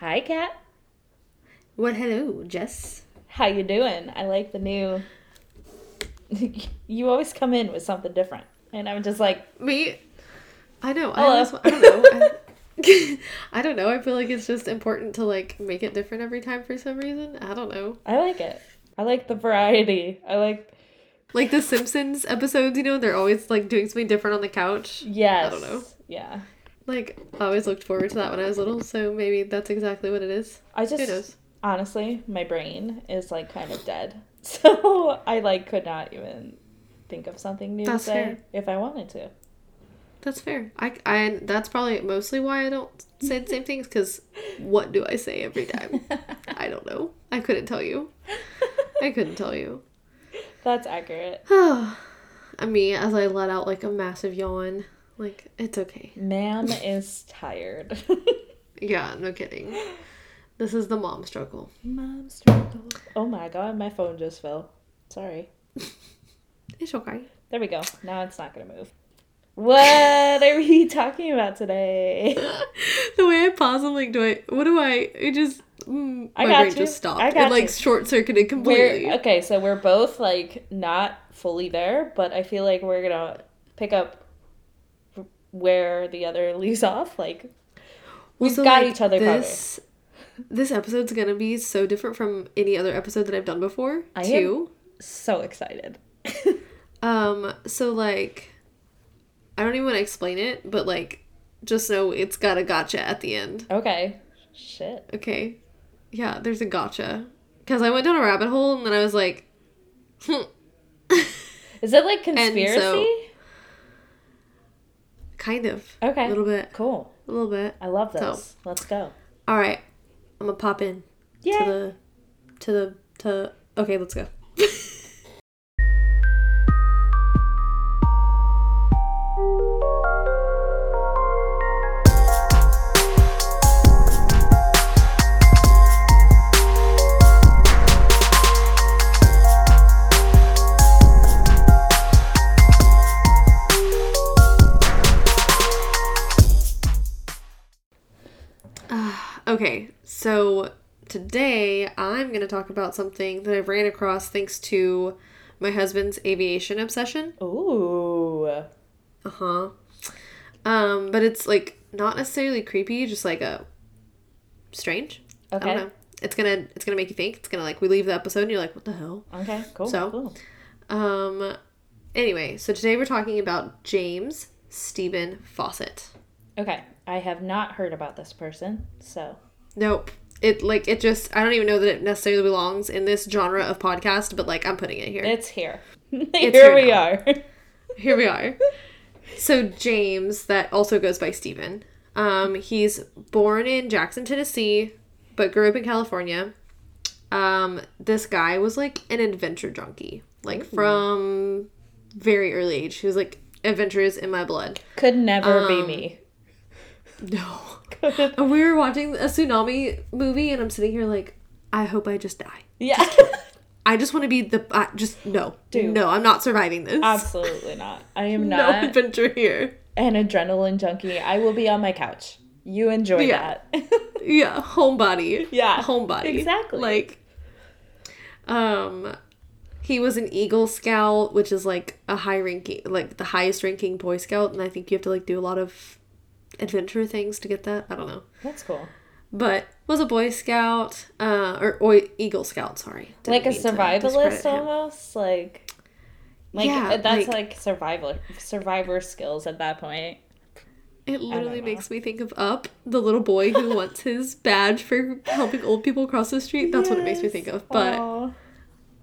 Hi, Kat. What? Hello, Jess. How you doing? I like the new. you always come in with something different, and I'm just like, Me? I know. I, Hello. I don't know. I, I don't know. I feel like it's just important to like make it different every time for some reason. I don't know. I like it. I like the variety. I like Like the Simpsons episodes, you know, they're always like doing something different on the couch. yes. I don't know. Yeah. Like I always looked forward to that when I was little, so maybe that's exactly what it is. I just honestly, my brain is like kind of dead, so I like could not even think of something new That's to say fair. if I wanted to. That's fair. I, I that's probably mostly why I don't say the same things because what do I say every time? I don't know. I couldn't tell you. I couldn't tell you. That's accurate. I mean, as I let out like a massive yawn. Like it's okay. Ma'am is tired. Yeah, no kidding. This is the mom struggle. Mom struggle. Oh my god, my phone just fell. Sorry. It's okay. There we go. Now it's not gonna move. What are we talking about today? the way I pause, I'm like, do I? What do I? It just. Mm, I my got brain you. just stopped. I got it like short circuited completely. We're okay, so we're both like not fully there, but I feel like we're gonna pick up where the other leaves off. Like we've Also, got like, each other covered. this, This episode's gonna be so different from any other episode that I've done before. I am- too. So excited. Um, so like I don't even want to explain it, but like just know it's got a gotcha at the end. okay. Shit. Okay. Yeah, there's a gotcha. Cause I went down a rabbit hole and then I was like, hmm. Is it like conspiracy? Kind of. Okay. A little bit. Cool. A little bit. I love this. So- Let's go. All right. I'm gonna pop in Yeah. to the to the to. Okay, let's go. Okay, so today I'm going to talk about something that I've ran across thanks to my husband's aviation obsession. Ooh. Uh huh. Um, but it's like not necessarily creepy, just like a strange. Okay. I don't know. It's gonna it's gonna make you think. It's gonna like we leave the episode and you're like, what the hell? Okay. Cool. So- cool. Um. Anyway, so today we're talking about James Stephen Fossett. Okay. I have not heard about this person, so Nope. It like it just I don't even know that it necessarily belongs in this genre of podcast, but like I'm putting it here. it's here. here here we now. are. Here we are. So James, that also goes by Stephen. Um, he's born in Jackson, Tennessee, but grew up in California. Um, this guy was like an adventure junkie, like from very early age. He was like adventures in my blood. Could never be Um, me. No. We were watching a tsunami movie, and I'm sitting here like, I hope I just die. yeah. I just want to be the. I just no, Dude. no, I'm not surviving this. Absolutely not. I am not. no adventure here. an adrenaline junkie. I will be on my couch. You enjoy Yeah. that. Yeah, homebody. Yeah, homebody. exactly. Like, um, he was an Eagle Scout, which is like a high ranking, like the highest ranking Boy Scout, and I think you have to like do a lot of adventure things to get that. I don't know, That's cool. but was a Boy Scout, uh, or, or Eagle Scout. Sorry, Didn't like a survivalist him. almost. Like like Yeah, that's like- like, survival survivor skills at that point. It literally makes me think of Up, the little boy who wants his badge for helping old people cross the street. That's what it makes me think of. But Aw.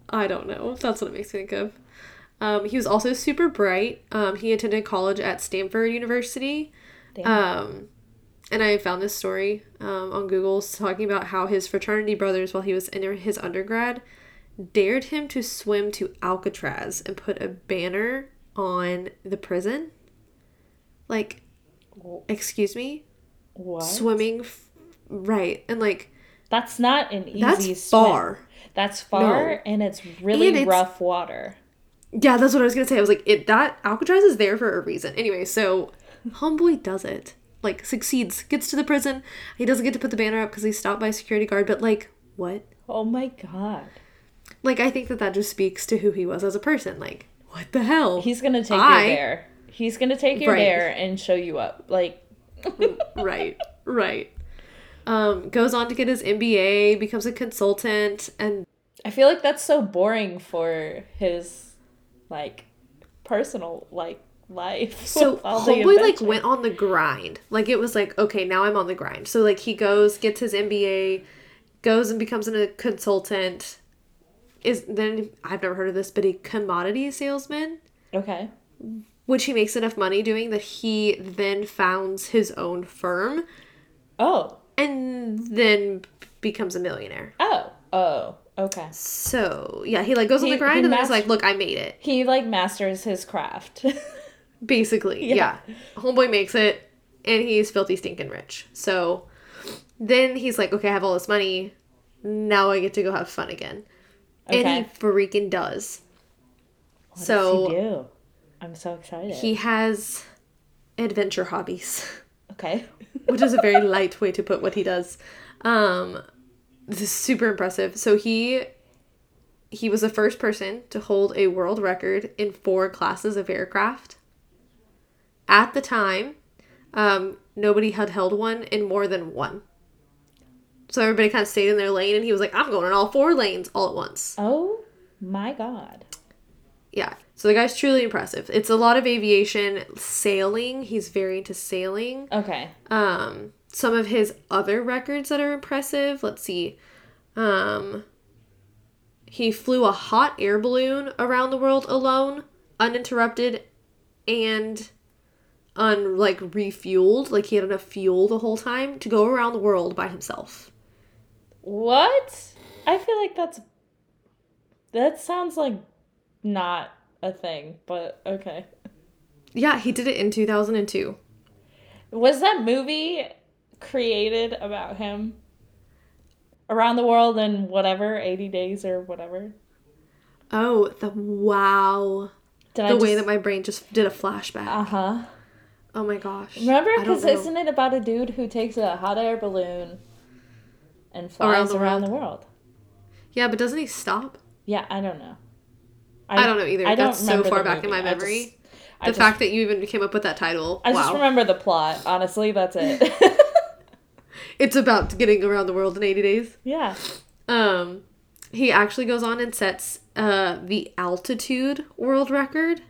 I don't know. That's what it makes me think of. Um, he was also super bright. Um, he attended college at Stanford University. Damn. Um, and I found this story um, on Google talking about how his fraternity brothers, while he was in his undergrad, dared him to swim to Alcatraz and put a banner on the prison. Like, excuse me? what? Swimming. F- right. And like, That's not an easy that's swim. far. That's far No. and it's really And it's- rough water. Yeah, that's what I was gonna say. I was like, it that Alcatraz is there for a reason. Anyway, so homeboy does it. like succeeds, gets to the prison. He doesn't get to put the banner up because he's stopped by a security guard. But like, what? Oh my god. Like, I think that that just speaks to who he was as a person. Like, what the hell? He's gonna take I- your bear. He's gonna take your Right. bear and show you up. Like, right, right. Um, goes on to get his MBA, becomes a consultant, and I feel like that's so boring for his like personal like life. so homeboy like went on the grind. Like it was like, okay, now I'm on the grind. So like he goes, gets his MBA, goes and becomes a consultant. Is then I've never heard of this, but a commodity salesman. Okay. which he makes enough money doing that he then founds his own firm Oh. and then becomes a millionaire. Oh. Oh. Okay. So yeah, he like goes on the grind he and then he's like, "Look, I made it." He like masters his craft. Basically, Yeah. yeah. Homeboy makes it, and he's filthy stinking rich. So then he's like, "Okay, I have all this money. Now I get to go have fun again." Okay. And he freaking does. What so does do? I'm so excited. he has adventure hobbies. okay. which is a very light way to put what he does. Um, this is super impressive. So he he was the first person to hold a world record in four classes of aircraft. At the time, um, nobody had held one in more than one. So everybody kind of stayed in their lane, and he was like, "I'm going in all four lanes all at once." Oh my god. Yeah. So the guy's truly impressive. It's a lot of aviation, sailing. He's very into sailing. Okay. Um, some of his other records that are impressive. Let's see. Um, he flew a hot air balloon around the world alone, uninterrupted, and un like refueled. Like he had enough fuel the whole time to go around the world by himself. What? I feel like that's that sounds like not a thing, but okay. Yeah, he did it in two thousand and two. Was that movie created about him? Around the world in whatever, 80 days or whatever. Oh, the wow! Did The I way just... that my brain just did a flashback. Uh-huh. Oh my gosh! Remember cuz isn't it about a dude who takes a hot air balloon and flies Around around the the, world? world? Yeah, but doesn't he stop? Yeah, I don't know. I, don't know either. I That's so far the back in my memory. just- the just- fact that you even came up with that title. I wow. just remember the plot. Honestly, that's it. It's about getting around the world in 80 days. yeah. Um, he actually goes on and sets uh, the altitude world record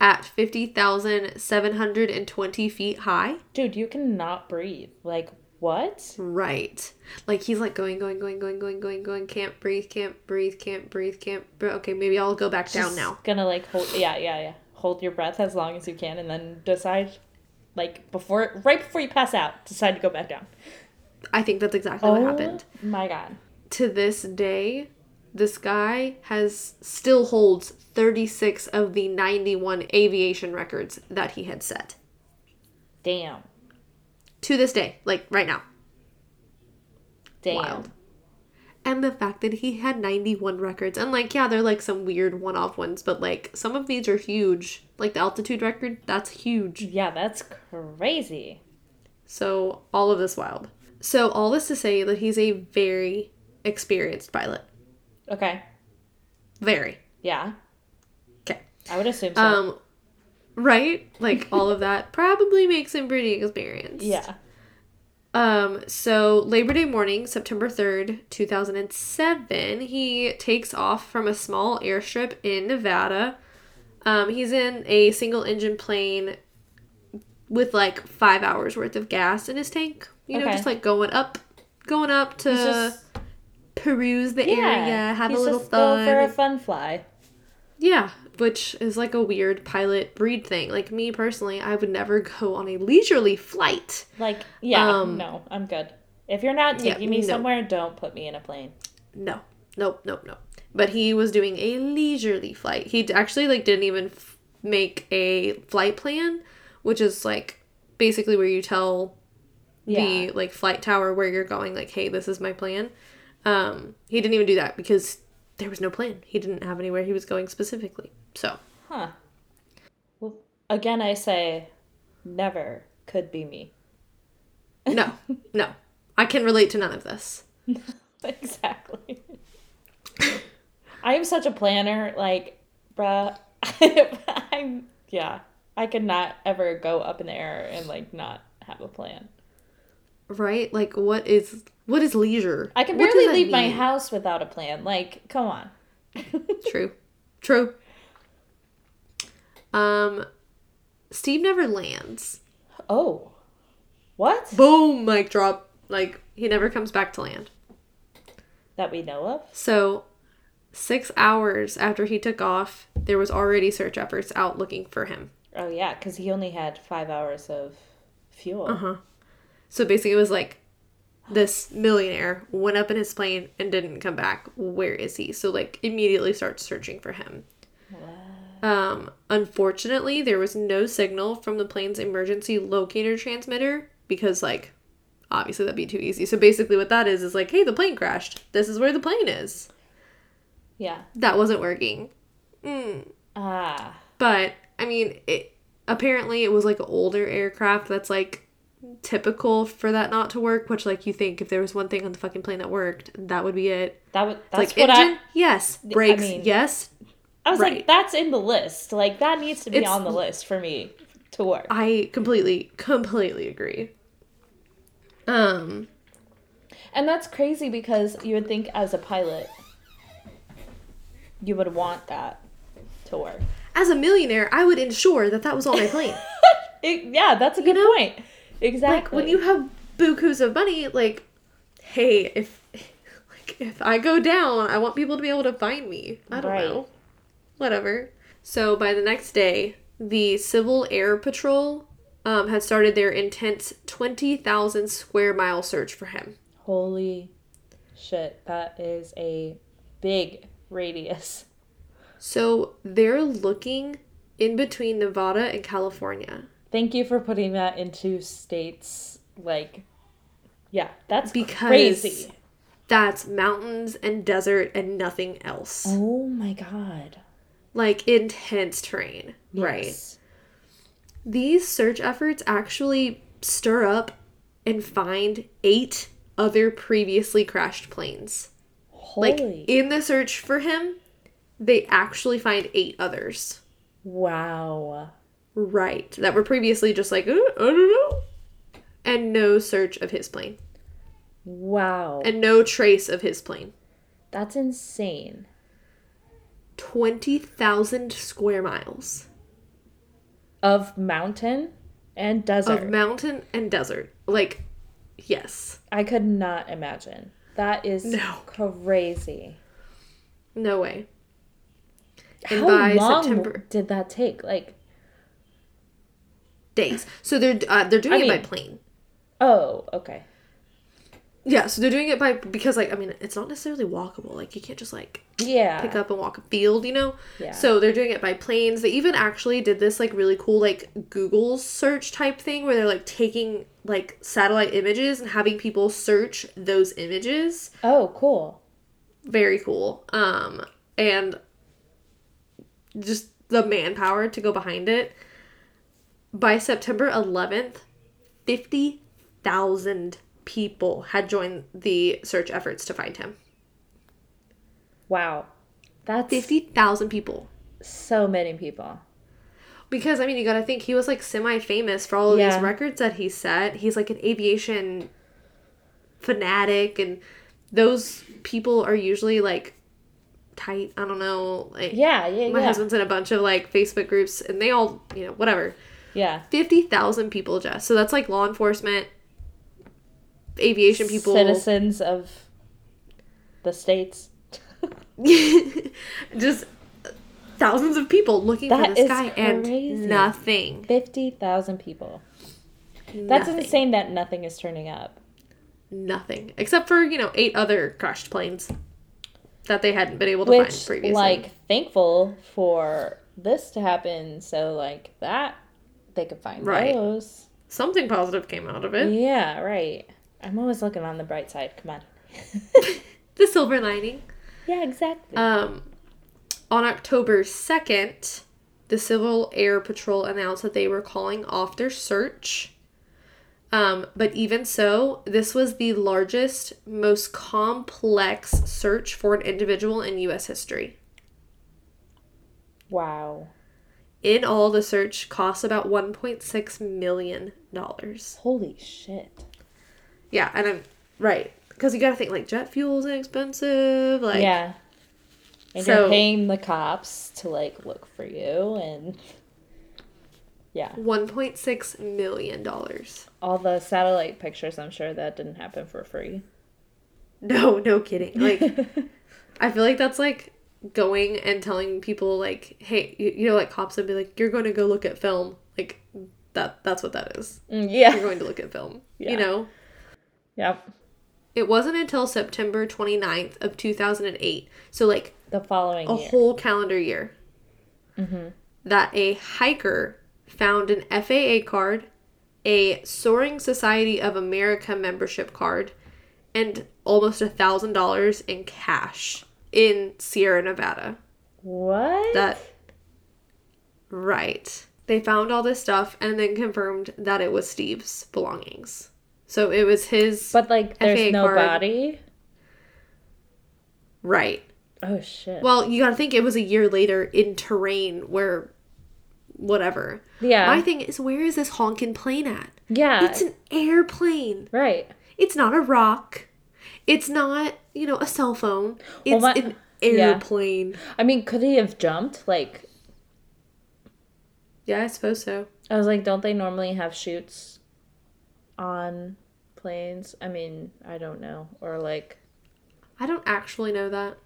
at 50,720 feet high. Dude, you cannot breathe. Like, what? Right. Like he's like going, going, going, going, going, going, going, can't breathe, can't breathe, can't breathe, can't breathe. Okay, maybe I'll go back down now. Gonna like hold yeah, yeah, yeah. Hold your breath as long as you can and then decide like before right before you pass out, decide to go back down. I think that's exactly Oh. what happened. Oh my god. to this day, this guy has still holds 36 of the 91 aviation records that he had set. Damn. To this day, like right now. Damn. Wild. And the fact that he had 91 records. And like, yeah, they're like some weird one off ones, but like some of these are huge. Like the altitude record, that's huge. Yeah, that's crazy. So all of this wild. So all this to say that he's a very experienced pilot. Okay. Very. Yeah. Okay. I would assume so. Um, right? Like all of that probably makes him pretty experienced. yeah. Um, so Labor Day morning, September 3rd, 2007, he takes off from a small airstrip in Nevada. Um, he's in a single engine plane with like five hours worth of gas in his tank. You know, Okay. just like going up, going up to peruse the yeah, area, have a little just fun. For a fun fly. Yeah, which is like a weird pilot breed thing. Like me personally, I would never go on a leisurely flight. Like, yeah, Um, no, I'm good. If you're not yeah, taking me no. somewhere, don't put me in a plane. No, nope, nope, nope. But he was doing a leisurely flight. He actually like didn't even f- make a flight plan, which is like basically where you tell Yeah. the like flight tower where you're going. Like, hey, this is my plan. Um, he didn't even do that because there was no plan. He didn't have anywhere he was going specifically. So Huh. Well, again, I say never could be me. No, no. I can relate to none of this. exactly. I am such a planner, like, bruh. I'm yeah. I could not ever go up in the air and like not have a plan. Right? Like what is what is leisure? I can barely leave my house without a plan. Like, come on. True. True. Um Steve never lands. Oh. What? Boom, mic drop. Like he never comes back to land. That we know of? So, six hours after he took off, there was already search efforts out looking for him. Oh yeah, because he only had five hours of fuel. Uh huh. So basically, it was like this millionaire went up in his plane and didn't come back. Where is he? So like immediately starts searching for him. Um, unfortunately, there was no signal from the plane's emergency locator transmitter because like obviously that'd be too easy. So basically, what that is is like, hey, the plane crashed. This is where the plane is. Yeah. That wasn't working. Mm. Ah. But I mean, it apparently it was like an older aircraft that's like typical for that not to work. Which like you think if there was one thing on the fucking plane that worked, that would be it. That would that's like what engine, I yes. Brakes, mean- yes. I was Right. like, that's in the list. Like that needs to be It's- on the list for me to work. I completely, completely agree. Um, And that's crazy because you would think as a pilot you would want that to work. as a millionaire, I would ensure that that was on my plane. It- yeah, that's a good know? point. Exactly. like when you have bukus of money, like, hey, if like if I go down, I want people to be able to find me. I don't Right. know. Whatever. So by the next day, the Civil Air Patrol um, had started their intense twenty thousand square mile search for him. Holy shit, that is a big radius. So they're looking in between Nevada and California Thank you for putting that into states like yeah, that's because crazy. that's mountains and desert and nothing else. Oh my god. Like intense terrain. Right. These search efforts actually stir up and find eight other previously crashed planes. Holy Like in the search for him, they actually find eight others. wow. Right. That were previously just like, uh, I don't know. And no search of his plane. Wow. And no trace of his plane. That's insane. 20,000 square miles Of mountain and desert. of mountain and desert. Like, yes. I could not imagine. That is No. crazy. No way. And How by long September- did that take? Like, Days. So they're uh, they're doing I it by plane. oh, okay. Yeah, so they're doing it by because like I mean it's not necessarily walkable. Like you can't just like Yeah. pick up and walk a field, you know? Yeah. So they're doing it by planes. They even actually did this like really cool like Google search type thing where they're like taking like satellite images and having people search those images. Oh, cool. Very cool. Um and just the manpower to go behind it. By September 11th, 50,000 people had joined the search efforts to find him. Wow. That's 50,000 people. so many people. Because I mean, you got to think he was like semi-famous for all of Yeah. these records that he set. He's like an aviation fanatic, and those people are usually like tight. I don't know. Like, Yeah, yeah, my yeah. husband's in a bunch of like Facebook groups, and they all, you know, whatever. Yeah. Fifty thousand people, Jess. So that's like law enforcement, aviation people, Citizens of the states. just thousands of people looking That for is guy, crazy. and nothing. 50,000 people. That's Nothing. insane that nothing is turning up. Nothing. Except for, you know, eight other crashed planes that they hadn't been able to find previously. like, thankful for this to happen so, like, that they could find Right. those. Something positive came out of it. Yeah, right. I'm always looking on the bright side. Come on. The silver lining. Yeah, exactly. Um, on October 2nd, the Civil Air Patrol announced that they were calling off their search. Um, but even so, this was the largest, most complex search for an individual in U.S. history. Wow. In all, the search costs about $1.6 million. Holy shit. Yeah, and I'm right. Because you gotta think, like, jet fuel's inexpensive. Like, yeah. And So- you're paying the cops to like look for you and yeah. $1.6 million. All the satellite pictures, I'm sure that didn't happen for free. No, no kidding. Like, I feel like that's like going and telling people like, hey, you, you know, like cops would be like, you're going to go look at film. Like that. That's what that is. Yeah. You're going to look at film. Yeah. You know. Yep. It wasn't until September 29th of 2008, so like The following a year. whole calendar year, Mm-hmm. that a hiker found an FAA card, a Soaring Society of America membership card, and almost a thousand dollars in cash in Sierra Nevada. What? That right. They found all this stuff and then confirmed that it was Steve's belongings. So it was his but like there's FAA no card. body. right. Oh shit. Well, you got to think it was a year later in terrain where whatever. yeah. My thing is where is this honking plane at? yeah. It's an airplane. right. It's not a rock. It's not, you know, a cell phone. It's my- an yeah. airplane. I mean, could he have jumped? Like Yeah, I suppose so. I was like, don't they normally have chutes on planes? I mean, I don't know. Or like I don't actually know that.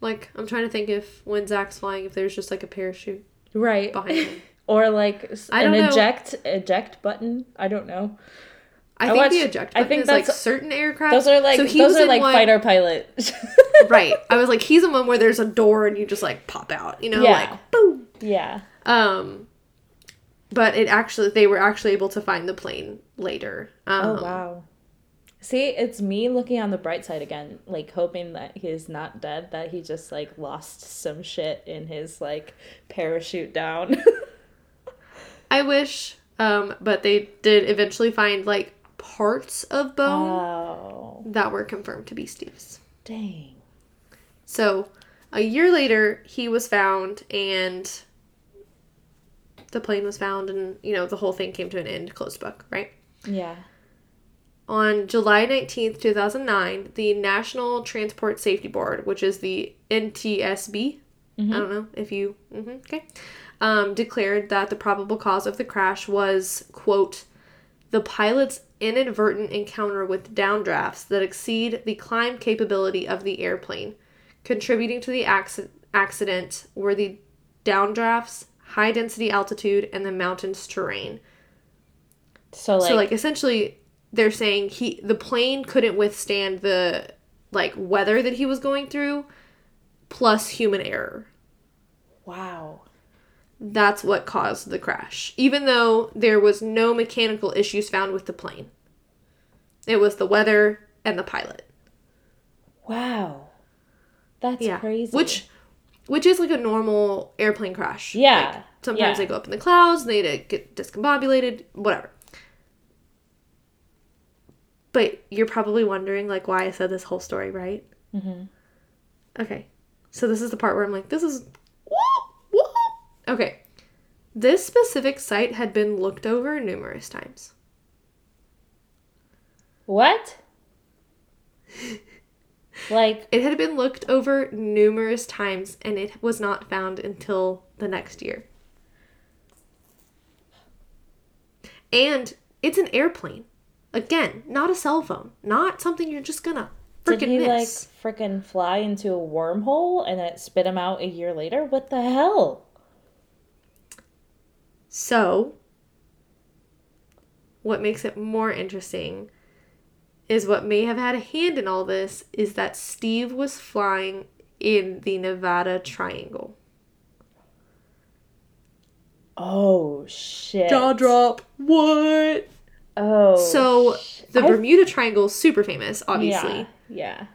Like, I'm trying to think if when Zach's flying, if there's just like a parachute right behind him. or like I an know. eject eject button. I don't know. I, I think the watched- eject I think is like that's- certain aircraft. Those are like so those are like one- fighter pilot. right. I was like, he's in one where there's a door and you just like pop out, you know, Yeah. like boom. yeah. Um, but it actually, they were actually able to find the plane later. Um, Oh wow. See, it's me looking on the bright side again, like hoping that he's not dead, that he just like lost some shit in his like parachute down. I wish, um, but they did eventually find like parts of bone oh, that were confirmed to be Steve's. dang. So a year later, he was found and the plane was found, and you know, the whole thing came to an end, closed book, right? Yeah. On July 19th, 2009, the National Transport Safety Board, which is the NTSB, I don't know if you, hmm okay, um, declared that the probable cause of the crash was, quote, the pilot's inadvertent encounter with downdrafts that exceed the climb capability of the airplane. Contributing to the accident were the downdrafts, high density altitude, and the mountain's terrain. So like, so like essentially they're saying he the plane couldn't withstand the like weather that he was going through plus human error. wow. That's what caused the crash. Even though there was no mechanical issues found with the plane. It was the weather and the pilot. Wow. That's yeah. crazy. Which which is like a normal airplane crash. Yeah, Like, sometimes yeah. they go up in the clouds, they get discombobulated, whatever. But you're probably wondering like why I said this whole story, right? Mhm. Okay. So this is the part where I'm like, this is Okay. This specific site had been looked over numerous times. What? like It had been looked over numerous times and it was not found until the next year. And it's an airplane. Again, not a cell phone. Not something you're just gonna did freaking he miss. like freaking fly into a wormhole and it spit him out a year later? What the hell? So, what makes it more interesting is what may have had a hand in all this is that Steve was flying in the Nevada Triangle. Oh shit. Jaw drop. What? Oh. So, the I- Bermuda Triangle is super famous, obviously. Yeah. Yeah.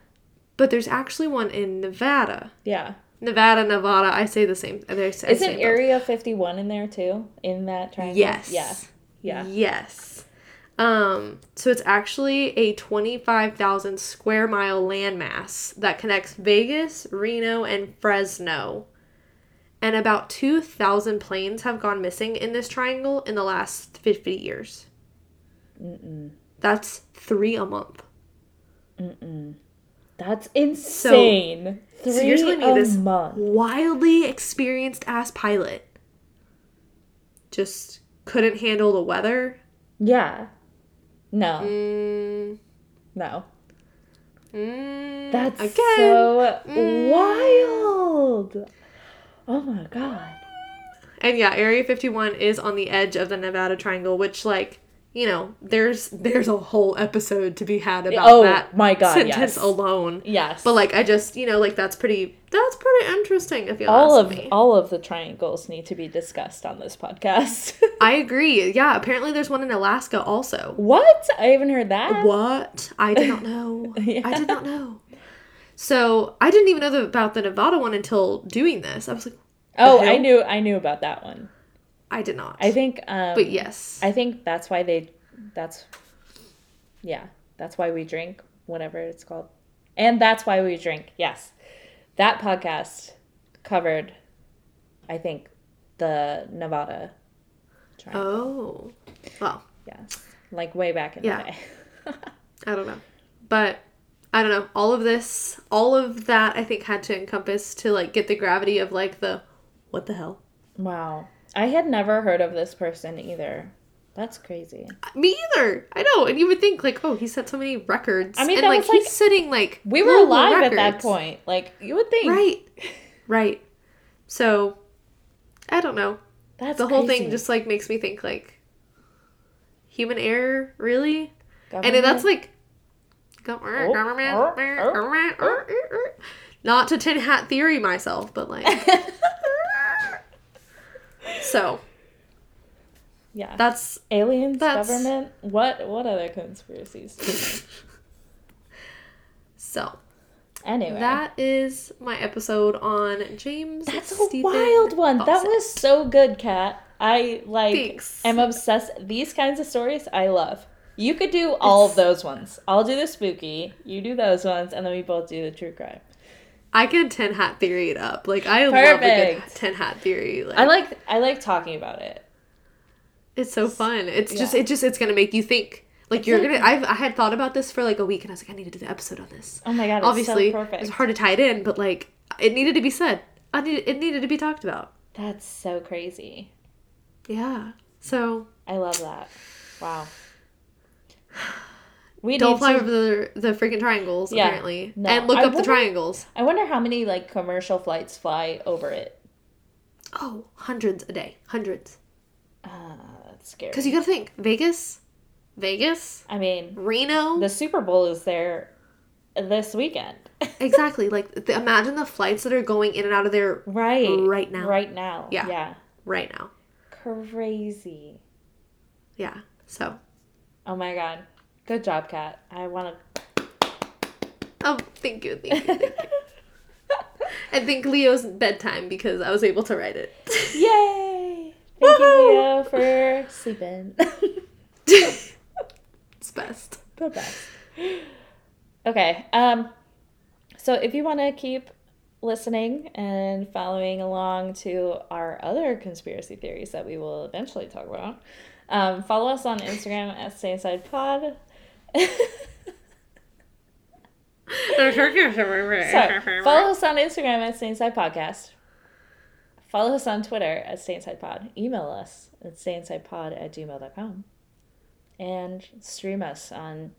But there's actually one in Nevada. Yeah. Nevada, Nevada, I say the same. Say- Isn't say both. Area 51 in there too? In that triangle? Yes. Yeah. Yeah. Yes. Um, so it's actually a 25,000 square mile landmass that connects Vegas, Reno, and Fresno. And about 2,000 planes have gone missing in this triangle in the last 50 years. Mm-mm. That's three a month. Mm-mm. That's insane. So Three you're telling me this month. wildly experienced ass pilot just couldn't handle the weather? Yeah. No. Mm, No. mm, That's again. so Mm. wild. Oh my god. And yeah, Area 51 is on the edge of the Nevada Triangle, which like, you know, there's there's a whole episode to be had about Oh that my god, sentence yes. alone. Yes. But like I just, you know, like that's pretty that's pretty interesting if you all ask of me. all of the triangles need to be discussed on this podcast. I agree. Yeah, apparently there's one in Alaska also. what? I haven't heard that. What? I did not know. Yeah. I did not know. So I didn't even know the, about the Nevada one until doing this. I was like, Oh, the I knew I knew about that one. I did not. I think um but yes. I think that's why they that's yeah, that's why we drink whatever it's called. And that's why we drink. Yes. That podcast covered I think the Nevada triangle. oh. Well, Yes. Like way back in Yeah. the day. I don't know. But I don't know. All of this, all of that I think had to encompass to like get the gravity of like the what the hell? wow. I had never heard of this person either. That's crazy. Me either. I know. And you would think like, oh, he set so many records. I mean, and like was, he's sitting like We were alive at that point. Like you would think. Right. Right. So I don't know. That's the whole crazy. thing just like makes me think like human error, really? And Government? then that's like Oh, government, government, oh, government, oh. oh, oh. not to tin hat theory myself, but like so yeah. that's Aliens, that's- government. What what other conspiracies? so anyway, that is my episode on James. that's a Stephen wild one. That was so good, Kat. I like. Thanks. am obsessed. These kinds of stories, I love. You could do all of those ones. I'll do the spooky. You do those ones, and then we both do the true crime. I can ten hat theory it up. Like I love a good Perfect. tin hat theory. Like, I like. I like talking about it. It's so fun. It's just it just it's gonna make you think. Like you're gonna I've I had thought about this for like a week and I was like, I need to do the episode on this. Oh my god! It's Obviously so perfect. it's hard to tie it in, but like it needed to be said. I need it needed to be talked about. That's so crazy. Yeah. So I love that. Wow. We don't fly to- over the the freaking triangles Yeah. apparently. No. And look I up the triangles. I wonder how many like commercial flights fly over it. Oh, hundreds a day. Hundreds. Uh, that's scary. Because you gotta think, Vegas, Vegas, I mean, Reno. the Super Bowl is there this weekend. exactly. Like the, imagine the flights that are going in and out of there right. Right now. Right now. Yeah. Yeah. right now. Crazy. Yeah. So Oh my god. Good job, Kat. I want to. Oh, thank you, thank you, thank you. I think Leo's bedtime because I was able to write it. Yay! Thank you, Leo, for sleeping. it's best. the best. Okay. Um. So if you want to keep listening and following along to our other conspiracy theories that we will eventually talk about, um, follow us on Instagram at Stay Inside Pod. Sorry. Follow us on Instagram at Stay Inside Podcast. Follow us on Twitter at Stay Inside Pod. Email us at stayinsidepod at gmail.com. And stream us on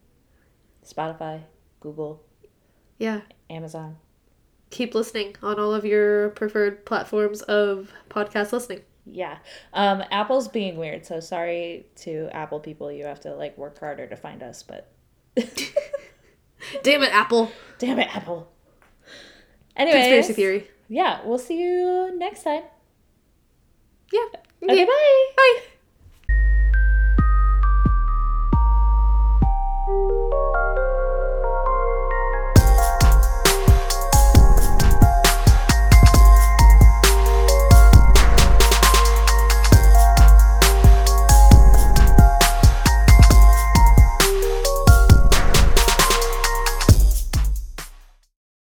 Spotify, Google, Yeah. Amazon. Keep listening on all of your preferred platforms of podcast listening. Yeah. Um, Apple's being weird, so sorry to Apple people. You have to like work harder to find us, but Damn it, Apple. damn it, Apple. Anyways, Conspiracy theory. Yeah, we'll see you next time. Yeah. Okay, bye. Bye.